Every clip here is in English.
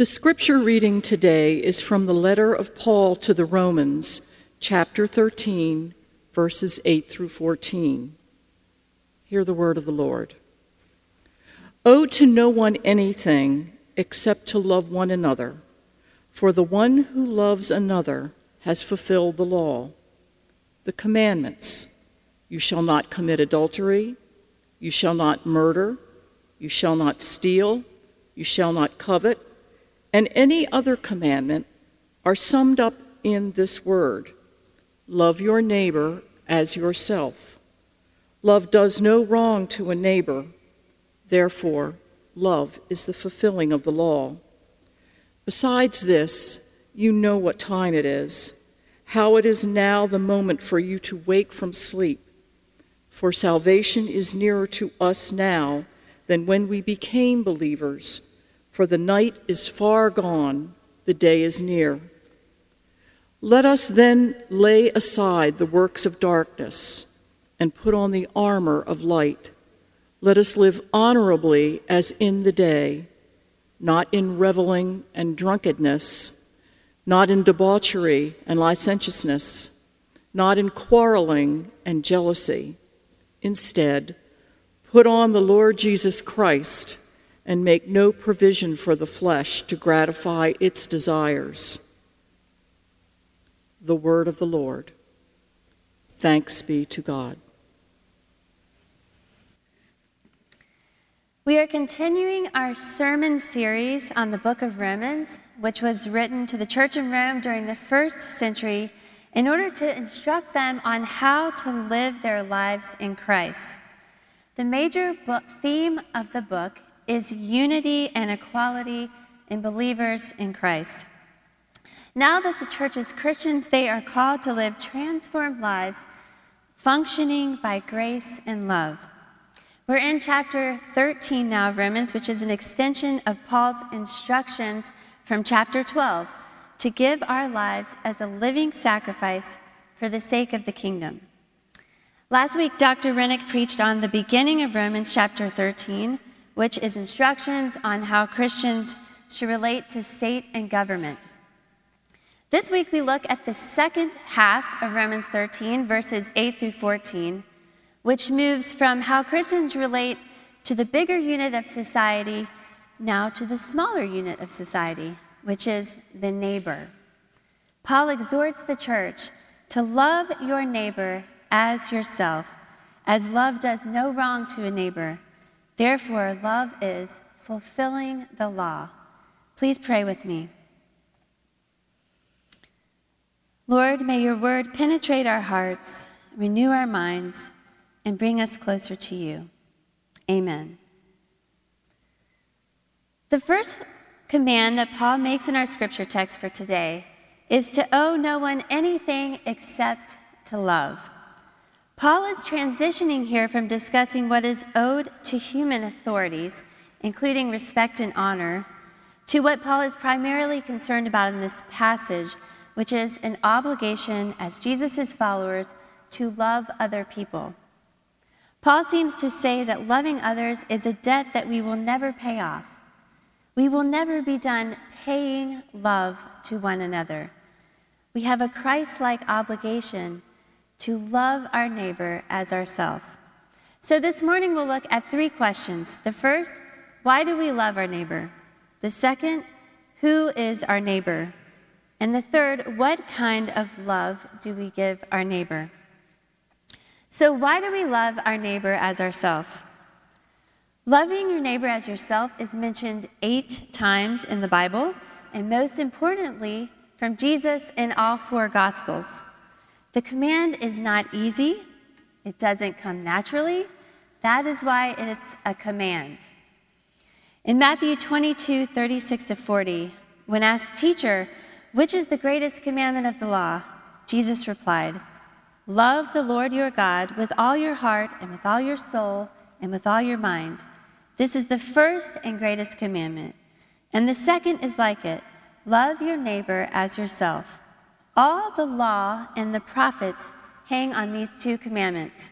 The scripture reading today is from the letter of Paul to the Romans, chapter 13, verses 8 through 14. Hear the word of the Lord. Owe to no one anything except to love one another, for the one who loves another has fulfilled the law. The commandments you shall not commit adultery, you shall not murder, you shall not steal, you shall not covet and any other commandment are summed up in this word love your neighbor as yourself. Love does no wrong to a neighbor, therefore, love is the fulfilling of the law. Besides this, you know what time it is, how it is now the moment for you to wake from sleep. For salvation is nearer to us now than when we became believers. For the night is far gone, the day is near. Let us then lay aside the works of darkness and put on the armor of light. Let us live honorably as in the day, not in reveling and drunkenness, not in debauchery and licentiousness, not in quarreling and jealousy. Instead, put on the Lord Jesus Christ and make no provision for the flesh to gratify its desires. The word of the Lord. Thanks be to God. We are continuing our sermon series on the book of Romans, which was written to the church in Rome during the first century in order to instruct them on how to live their lives in Christ. The major theme of the book is unity and equality in believers in Christ. Now that the church is Christians, they are called to live transformed lives, functioning by grace and love. We're in chapter 13 now of Romans, which is an extension of Paul's instructions from chapter 12 to give our lives as a living sacrifice for the sake of the kingdom. Last week, Dr. Rennick preached on the beginning of Romans chapter 13 which is instructions on how Christians should relate to state and government. This week, we look at the second half of Romans 13, verses 8 through 14, which moves from how Christians relate to the bigger unit of society now to the smaller unit of society, which is the neighbor. Paul exhorts the church to love your neighbor as yourself, as love does no wrong to a neighbor Therefore, love is fulfilling the law. Please pray with me. Lord, may your word penetrate our hearts, renew our minds, and bring us closer to you. Amen. The first command that Paul makes in our scripture text for today is to owe no one anything except to love. Paul is transitioning here from discussing what is owed to human authorities, including respect and honor, to what Paul is primarily concerned about in this passage, which is an obligation as Jesus' followers to love other people. Paul seems to say that loving others is a debt that we will never pay off. We will never be done paying love to one another. We have a Christ like obligation to love our neighbor as ourself. So this morning we'll look at three questions. The first, why do we love our neighbor? The second, who is our neighbor? And the third, what kind of love do we give our neighbor? So, why do we love our neighbor as ourself? Loving your neighbor as yourself is mentioned eight times in the Bible, and most importantly, from Jesus in all four Gospels. The command is not easy, it doesn't come naturally. That is why it's a command. In Matthew 22 36 to 40, when asked, Teacher, which is the greatest commandment of the law? Jesus replied, Love the Lord your God with all your heart and with all your soul and with all your mind. This is the first and greatest commandment. And the second is like it love your neighbor as yourself. All the law and the prophets hang on these two commandments.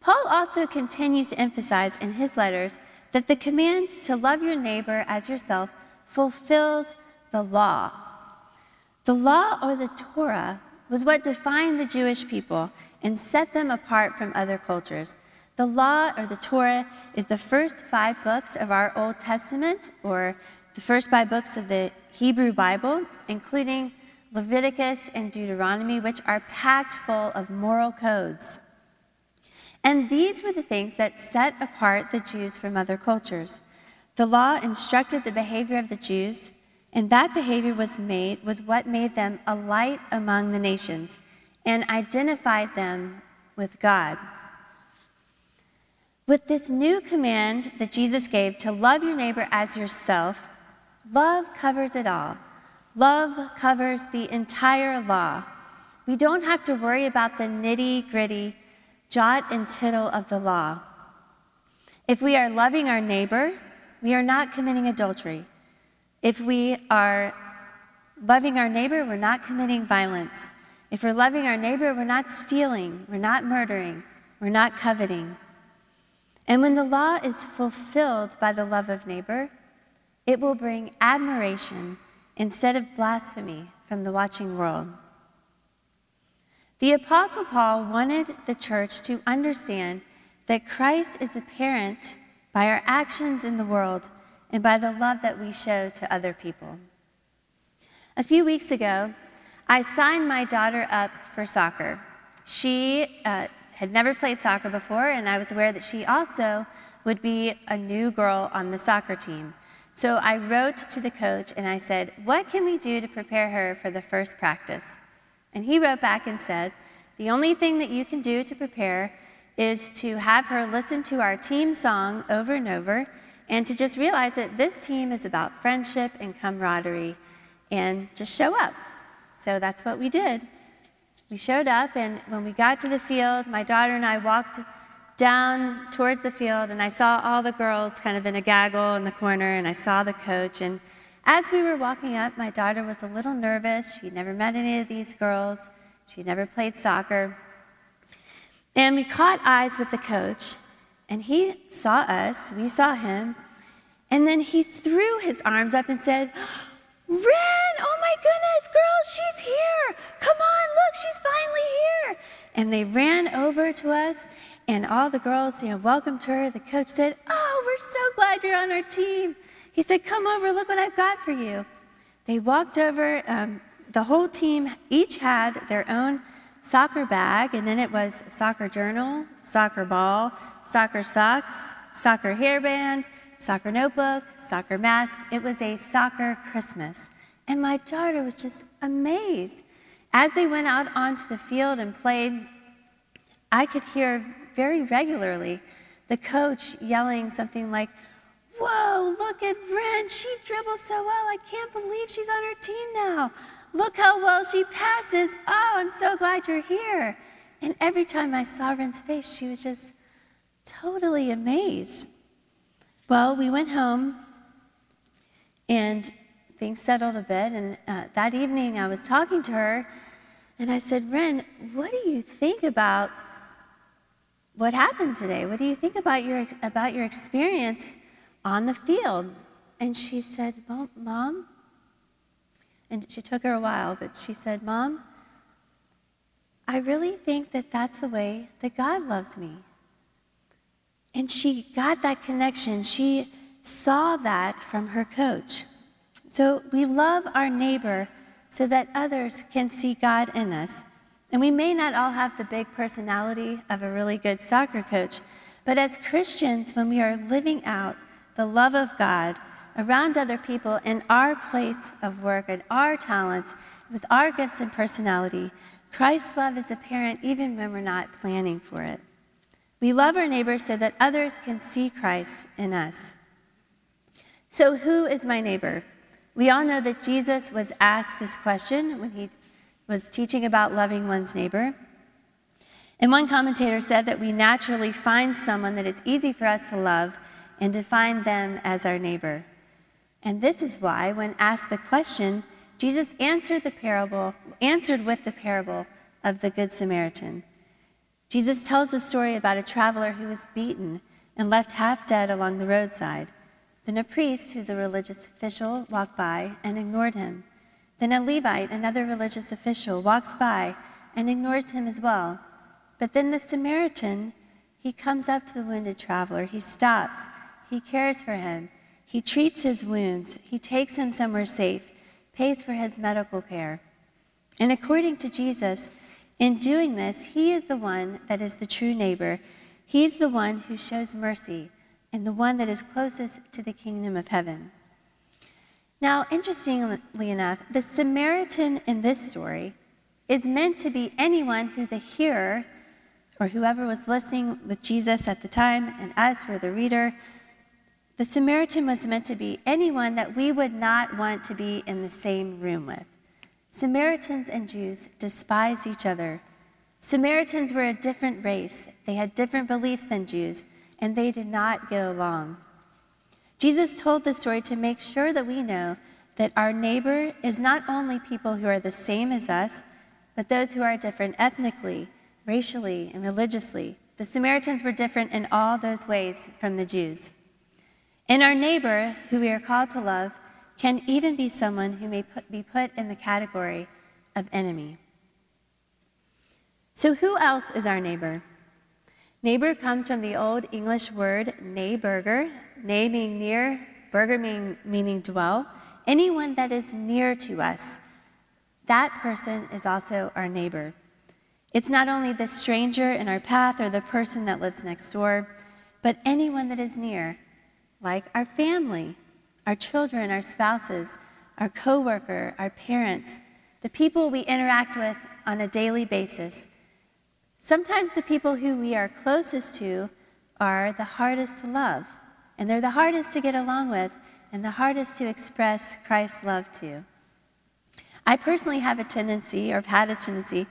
Paul also continues to emphasize in his letters that the command to love your neighbor as yourself fulfills the law. The law or the Torah was what defined the Jewish people and set them apart from other cultures. The law or the Torah is the first five books of our Old Testament, or the first five books of the Hebrew Bible, including Leviticus and Deuteronomy, which are packed full of moral codes. And these were the things that set apart the Jews from other cultures. The law instructed the behavior of the Jews, and that behavior was made was what made them a light among the nations and identified them with God. With this new command that Jesus gave to love your neighbor as yourself, love covers it all. Love covers the entire law. We don't have to worry about the nitty gritty, jot and tittle of the law. If we are loving our neighbor, we are not committing adultery. If we are loving our neighbor, we're not committing violence. If we're loving our neighbor, we're not stealing, we're not murdering, we're not coveting. And when the law is fulfilled by the love of neighbor, it will bring admiration instead of blasphemy from the watching world. The Apostle Paul wanted the church to understand that Christ is apparent by our actions in the world and by the love that we show to other people. A few weeks ago, I signed my daughter up for soccer. She uh, had never played soccer before, and I was aware that she also would be a new girl on the soccer team. So I wrote to the coach and I said, What can we do to prepare her for the first practice? And he wrote back and said, The only thing that you can do to prepare is to have her listen to our team song over and over and to just realize that this team is about friendship and camaraderie and just show up. So that's what we did. We showed up, and when we got to the field, my daughter and I walked down towards the field, and I saw all the girls kind of in a gaggle in the corner, and I saw the coach. And as we were walking up, my daughter was a little nervous. She'd never met any of these girls, she'd never played soccer. And we caught eyes with the coach, and he saw us, we saw him, and then he threw his arms up and said, Ren, oh my goodness, girls, she's here. Come on, look, she's finally here. And they ran over to us, and all the girls, you know, welcomed her. The coach said, Oh, we're so glad you're on our team. He said, Come over, look what I've got for you. They walked over. Um, the whole team each had their own soccer bag, and then it was soccer journal, soccer ball, soccer socks, soccer hairband, soccer notebook, soccer mask. It was a soccer Christmas. And my daughter was just amazed. As they went out onto the field and played, I could hear very regularly the coach yelling something like, Whoa, look at Ren. She dribbles so well. I can't believe she's on her team now. Look how well she passes. Oh, I'm so glad you're here. And every time I saw Ren's face, she was just totally amazed. Well, we went home and things settled a bit. And uh, that evening, I was talking to her and I said, Ren, what do you think about what happened today? What do you think about your, about your experience on the field? And she said, Well, Mom, and she took her a while, but she said, Mom, I really think that that's the way that God loves me. And she got that connection. She saw that from her coach. So we love our neighbor so that others can see God in us. And we may not all have the big personality of a really good soccer coach, but as Christians, when we are living out the love of God around other people in our place of work and our talents, with our gifts and personality, Christ's love is apparent even when we're not planning for it. We love our neighbors so that others can see Christ in us. So, who is my neighbor? We all know that Jesus was asked this question when he was teaching about loving one's neighbor. And one commentator said that we naturally find someone that it's easy for us to love and define them as our neighbor. And this is why, when asked the question, Jesus answered the parable, answered with the parable of the Good Samaritan. Jesus tells the story about a traveler who was beaten and left half dead along the roadside. Then a priest, who's a religious official, walked by and ignored him. Then a Levite, another religious official, walks by and ignores him as well. But then the Samaritan, he comes up to the wounded traveler. He stops. He cares for him. He treats his wounds. He takes him somewhere safe, pays for his medical care. And according to Jesus, in doing this, he is the one that is the true neighbor. He's the one who shows mercy and the one that is closest to the kingdom of heaven. Now, interestingly enough, the Samaritan in this story is meant to be anyone who the hearer or whoever was listening with Jesus at the time and us were the reader. The Samaritan was meant to be anyone that we would not want to be in the same room with. Samaritans and Jews despised each other. Samaritans were a different race, they had different beliefs than Jews, and they did not get along. Jesus told this story to make sure that we know that our neighbor is not only people who are the same as us, but those who are different ethnically, racially, and religiously. The Samaritans were different in all those ways from the Jews. And our neighbor, who we are called to love, can even be someone who may put, be put in the category of enemy. So, who else is our neighbor? Neighbor comes from the Old English word neighburger, meaning near, burger mean, meaning dwell. Anyone that is near to us, that person is also our neighbor. It's not only the stranger in our path or the person that lives next door, but anyone that is near, like our family, our children, our spouses, our coworker, our parents, the people we interact with on a daily basis. Sometimes the people who we are closest to are the hardest to love, and they're the hardest to get along with, and the hardest to express Christ's love to. I personally have a tendency, or have had a tendency,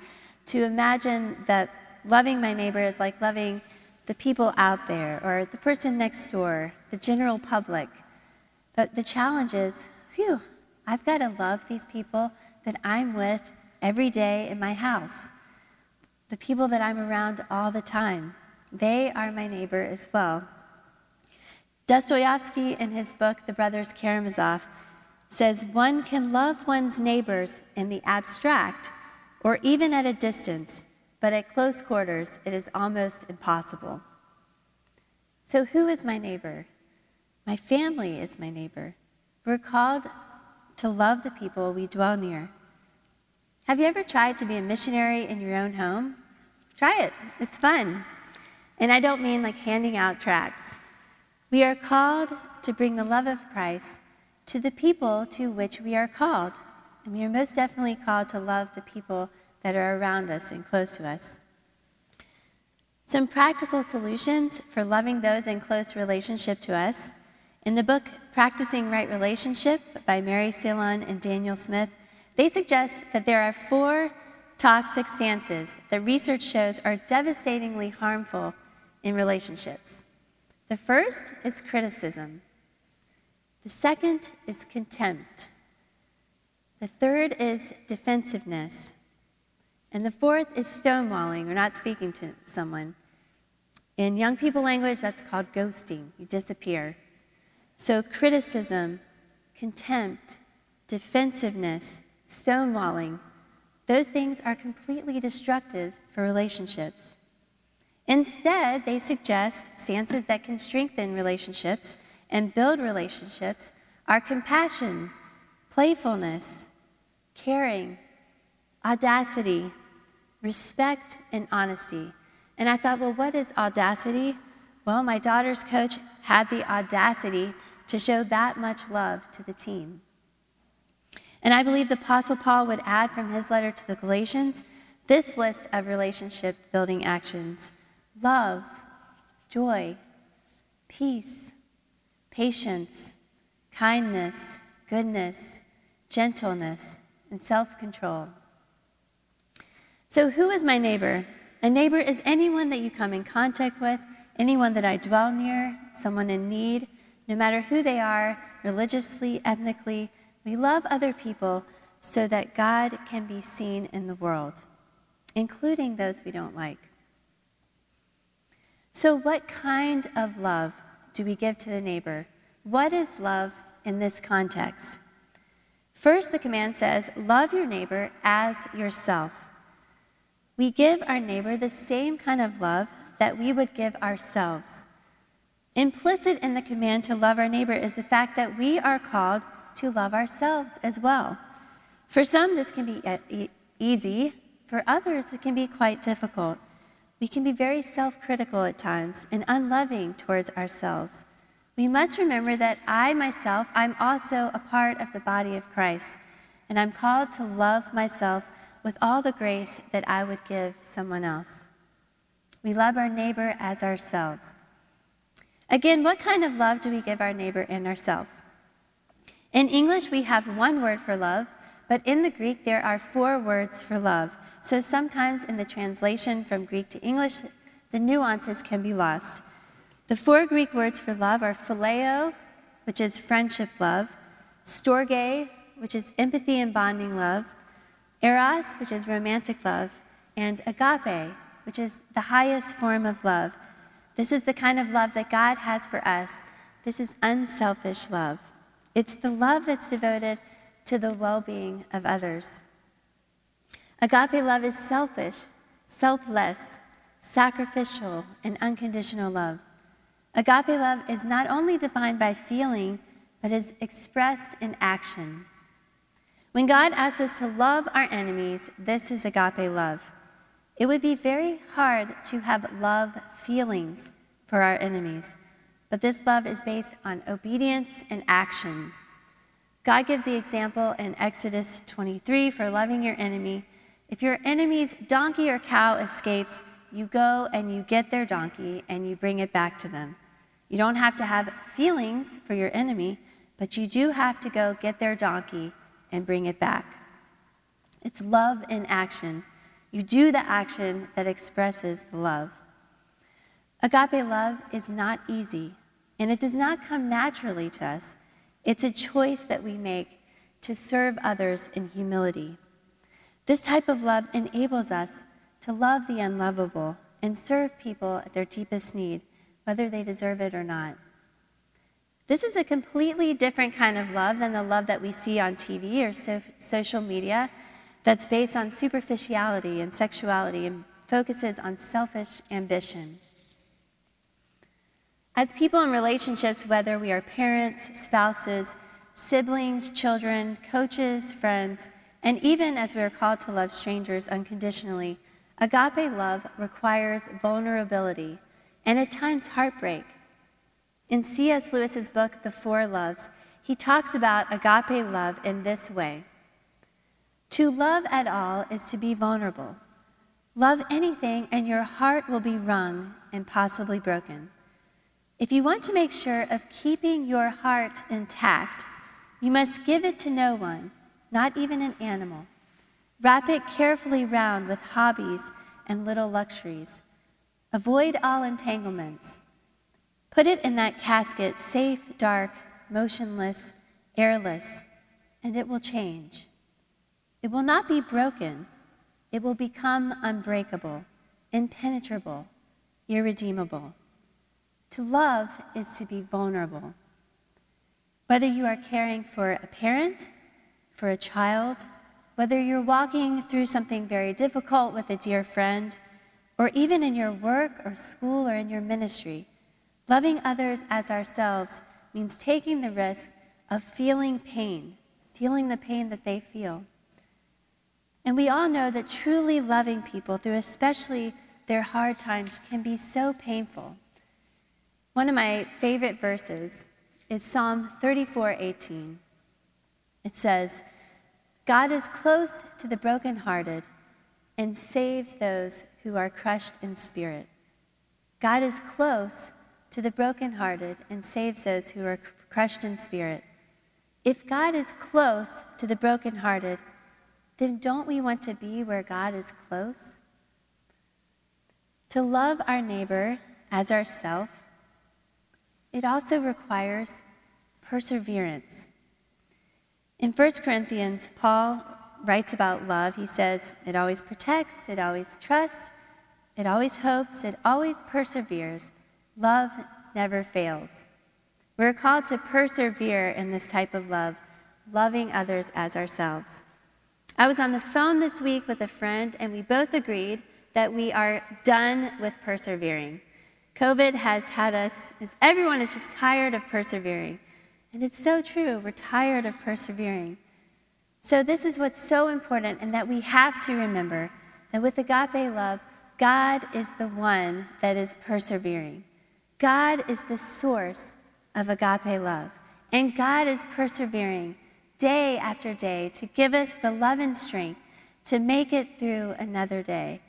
to imagine that loving my neighbor is like loving the people out there, or the person next door, the general public. But the challenge is, phew, I've got to love these people that I'm with every day in my house, the people that I'm around all the time. They are my neighbor as well. Dostoevsky, in his book, The Brothers Karamazov, says one can love one's neighbors in the abstract or even at a distance, but at close quarters, it is almost impossible. So, who is my neighbor? My family is my neighbor. We're called to love the people we dwell near. Have you ever tried to be a missionary in your own home? Try it, it's fun. And I don't mean like handing out tracts. We are called to bring the love of Christ to the people to which we are called. And we are most definitely called to love the people that are around us and close to us. Some practical solutions for loving those in close relationship to us in the book Practicing Right Relationship by Mary Sellon and Daniel Smith, they suggest that there are four toxic stances that research shows are devastatingly harmful in relationships. The first is criticism. The second is contempt. The third is defensiveness. And the fourth is stonewalling or not speaking to someone. In young people language, that's called ghosting. You disappear. So, criticism, contempt, defensiveness, stonewalling, those things are completely destructive for relationships. Instead, they suggest stances that can strengthen relationships and build relationships are compassion, playfulness, caring, audacity, respect, and honesty. And I thought, well, what is audacity? Well, my daughter's coach had the audacity to show that much love to the team. And I believe the Apostle Paul would add from his letter to the Galatians this list of relationship building actions love, joy, peace, patience, kindness, goodness, gentleness, and self control. So, who is my neighbor? A neighbor is anyone that you come in contact with, anyone that I dwell near, someone in need, no matter who they are, religiously, ethnically, we love other people so that God can be seen in the world, including those we don't like. So, what kind of love do we give to the neighbor? What is love in this context? First, the command says, Love your neighbor as yourself. We give our neighbor the same kind of love that we would give ourselves. Implicit in the command to love our neighbor is the fact that we are called to love ourselves as well. For some, this can be easy, for others, it can be quite difficult. We can be very self critical at times and unloving towards ourselves. We must remember that I myself, I'm also a part of the body of Christ, and I'm called to love myself with all the grace that I would give someone else. We love our neighbor as ourselves. Again, what kind of love do we give our neighbor and ourselves? In English, we have one word for love, but in the Greek, there are four words for love. So sometimes in the translation from Greek to English, the nuances can be lost. The four Greek words for love are phileo, which is friendship love, storge, which is empathy and bonding love, eros, which is romantic love, and agape, which is the highest form of love. This is the kind of love that God has for us. This is unselfish love. It's the love that's devoted to the well being of others. Agape love is selfish, selfless, sacrificial, and unconditional love. Agape love is not only defined by feeling, but is expressed in action. When God asks us to love our enemies, this is agape love. It would be very hard to have love feelings for our enemies, but this love is based on obedience and action. God gives the example in Exodus 23 for loving your enemy if your enemy's donkey or cow escapes, you go and you get their donkey and you bring it back to them. You don't have to have feelings for your enemy, but you do have to go get their donkey and bring it back. It's love in action. You do the action that expresses the love. Agape love is not easy, and it does not come naturally to us. It's a choice that we make to serve others in humility. This type of love enables us to love the unlovable and serve people at their deepest need, whether they deserve it or not. This is a completely different kind of love than the love that we see on TV or so- social media that's based on superficiality and sexuality and focuses on selfish ambition. As people in relationships, whether we are parents, spouses, siblings, children, coaches, friends, and even as we are called to love strangers unconditionally, agape love requires vulnerability and at times heartbreak. In C.S. Lewis's book, The Four Loves, he talks about agape love in this way To love at all is to be vulnerable. Love anything, and your heart will be wrung and possibly broken. If you want to make sure of keeping your heart intact, you must give it to no one not even an animal. Wrap it carefully round with hobbies and little luxuries. Avoid all entanglements. Put it in that casket, safe, dark, motionless, airless, and it will change. It will not be broken, it will become unbreakable, impenetrable, irredeemable. To love is to be vulnerable. Whether you are caring for a parent, for a child, whether you're walking through something very difficult with a dear friend, or even in your work or school or in your ministry, loving others as ourselves means taking the risk of feeling pain, feeling the pain that they feel. And we all know that truly loving people through especially their hard times can be so painful. One of my favorite verses is Psalm 34:18. It says, God is close to the brokenhearted and saves those who are crushed in spirit. God is close to the brokenhearted and saves those who are crushed in spirit. If God is close to the brokenhearted, then don't we want to be where God is close? To love our neighbor as ourself, it also requires perseverance. In 1 Corinthians, Paul writes about love. He says, It always protects, it always trusts, it always hopes, it always perseveres. Love never fails. We're called to persevere in this type of love, loving others as ourselves. I was on the phone this week with a friend, and we both agreed that we are done with persevering. COVID has had us, everyone is just tired of persevering. And it's so true, we're tired of persevering. So, this is what's so important, and that we have to remember that with agape love, God is the one that is persevering. God is the source of agape love. And God is persevering day after day to give us the love and strength to make it through another day,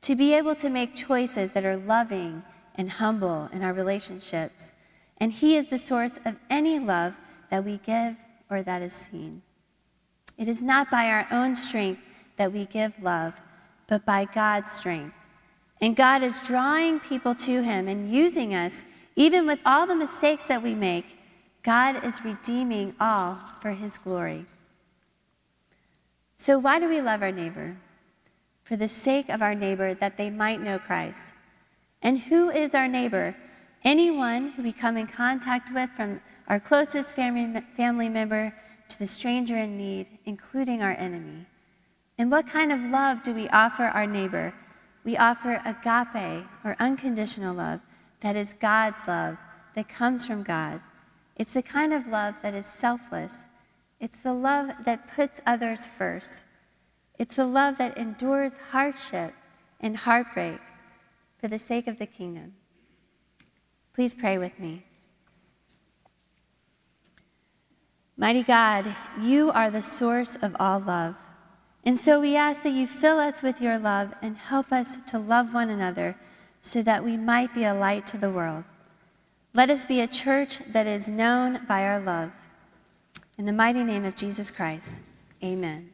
to be able to make choices that are loving and humble in our relationships. And He is the source of any love that we give or that is seen. It is not by our own strength that we give love, but by God's strength. And God is drawing people to Him and using us, even with all the mistakes that we make. God is redeeming all for His glory. So, why do we love our neighbor? For the sake of our neighbor, that they might know Christ. And who is our neighbor? Anyone who we come in contact with, from our closest family, family member to the stranger in need, including our enemy. And what kind of love do we offer our neighbor? We offer agape, or unconditional love, that is God's love, that comes from God. It's the kind of love that is selfless. It's the love that puts others first. It's the love that endures hardship and heartbreak for the sake of the kingdom. Please pray with me. Mighty God, you are the source of all love. And so we ask that you fill us with your love and help us to love one another so that we might be a light to the world. Let us be a church that is known by our love. In the mighty name of Jesus Christ, amen.